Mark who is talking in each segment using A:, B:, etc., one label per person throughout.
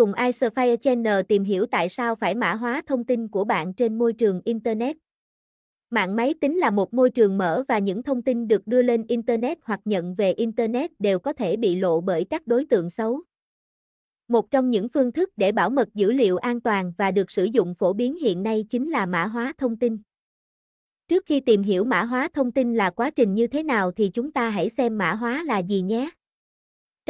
A: Cùng iSphere Channel tìm hiểu tại sao phải mã hóa thông tin của bạn trên môi trường Internet. Mạng máy tính là một môi trường mở và những thông tin được đưa lên Internet hoặc nhận về Internet đều có thể bị lộ bởi các đối tượng xấu. Một trong những phương thức để bảo mật dữ liệu an toàn và được sử dụng phổ biến hiện nay chính là mã hóa thông tin. Trước khi tìm hiểu mã hóa thông tin là quá trình như thế nào thì chúng ta hãy xem mã hóa là gì nhé.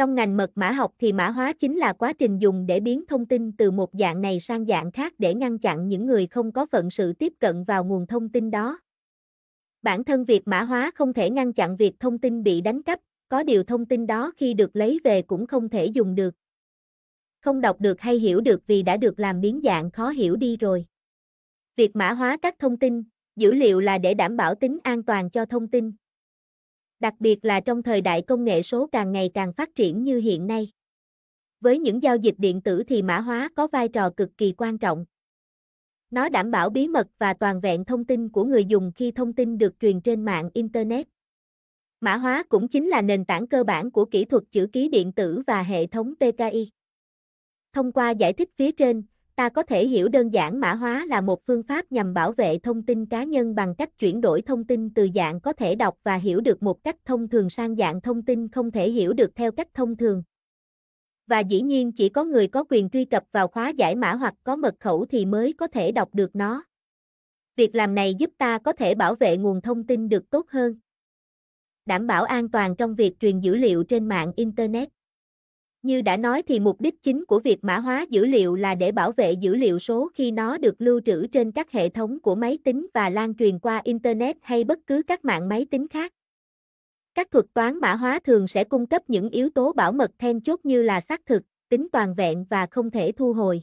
A: Trong ngành mật mã học thì mã hóa chính là quá trình dùng để biến thông tin từ một dạng này sang dạng khác để ngăn chặn những người không có phận sự tiếp cận vào nguồn thông tin đó. Bản thân việc mã hóa không thể ngăn chặn việc thông tin bị đánh cắp, có điều thông tin đó khi được lấy về cũng không thể dùng được. Không đọc được hay hiểu được vì đã được làm biến dạng khó hiểu đi rồi. Việc mã hóa các thông tin, dữ liệu là để đảm bảo tính an toàn cho thông tin, đặc biệt là trong thời đại công nghệ số càng ngày càng phát triển như hiện nay. Với những giao dịch điện tử thì mã hóa có vai trò cực kỳ quan trọng. Nó đảm bảo bí mật và toàn vẹn thông tin của người dùng khi thông tin được truyền trên mạng Internet. Mã hóa cũng chính là nền tảng cơ bản của kỹ thuật chữ ký điện tử và hệ thống PKI. Thông qua giải thích phía trên, ta có thể hiểu đơn giản mã hóa là một phương pháp nhằm bảo vệ thông tin cá nhân bằng cách chuyển đổi thông tin từ dạng có thể đọc và hiểu được một cách thông thường sang dạng thông tin không thể hiểu được theo cách thông thường. Và dĩ nhiên chỉ có người có quyền truy cập vào khóa giải mã hoặc có mật khẩu thì mới có thể đọc được nó. Việc làm này giúp ta có thể bảo vệ nguồn thông tin được tốt hơn. Đảm bảo an toàn trong việc truyền dữ liệu trên mạng Internet. Như đã nói thì mục đích chính của việc mã hóa dữ liệu là để bảo vệ dữ liệu số khi nó được lưu trữ trên các hệ thống của máy tính và lan truyền qua Internet hay bất cứ các mạng máy tính khác. Các thuật toán mã hóa thường sẽ cung cấp những yếu tố bảo mật then chốt như là xác thực, tính toàn vẹn và không thể thu hồi.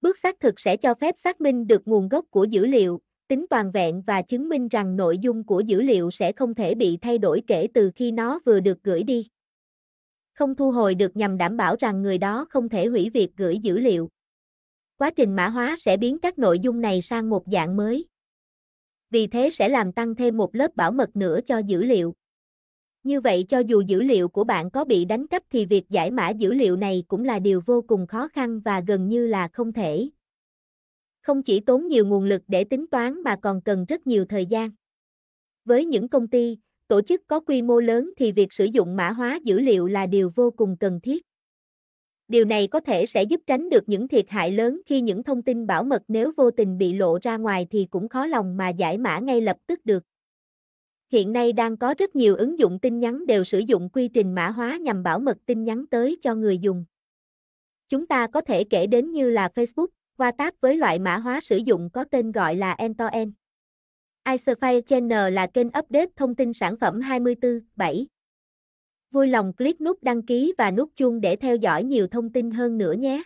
A: Bước xác thực sẽ cho phép xác minh được nguồn gốc của dữ liệu, tính toàn vẹn và chứng minh rằng nội dung của dữ liệu sẽ không thể bị thay đổi kể từ khi nó vừa được gửi đi không thu hồi được nhằm đảm bảo rằng người đó không thể hủy việc gửi dữ liệu. Quá trình mã hóa sẽ biến các nội dung này sang một dạng mới. Vì thế sẽ làm tăng thêm một lớp bảo mật nữa cho dữ liệu. Như vậy cho dù dữ liệu của bạn có bị đánh cắp thì việc giải mã dữ liệu này cũng là điều vô cùng khó khăn và gần như là không thể. Không chỉ tốn nhiều nguồn lực để tính toán mà còn cần rất nhiều thời gian. Với những công ty, tổ chức có quy mô lớn thì việc sử dụng mã hóa dữ liệu là điều vô cùng cần thiết. Điều này có thể sẽ giúp tránh được những thiệt hại lớn khi những thông tin bảo mật nếu vô tình bị lộ ra ngoài thì cũng khó lòng mà giải mã ngay lập tức được. Hiện nay đang có rất nhiều ứng dụng tin nhắn đều sử dụng quy trình mã hóa nhằm bảo mật tin nhắn tới cho người dùng. Chúng ta có thể kể đến như là Facebook, WhatsApp với loại mã hóa sử dụng có tên gọi là end-to-end iSphere Channel là kênh update thông tin sản phẩm 24/7. Vui lòng click nút đăng ký và nút chuông để theo dõi nhiều thông tin hơn nữa nhé.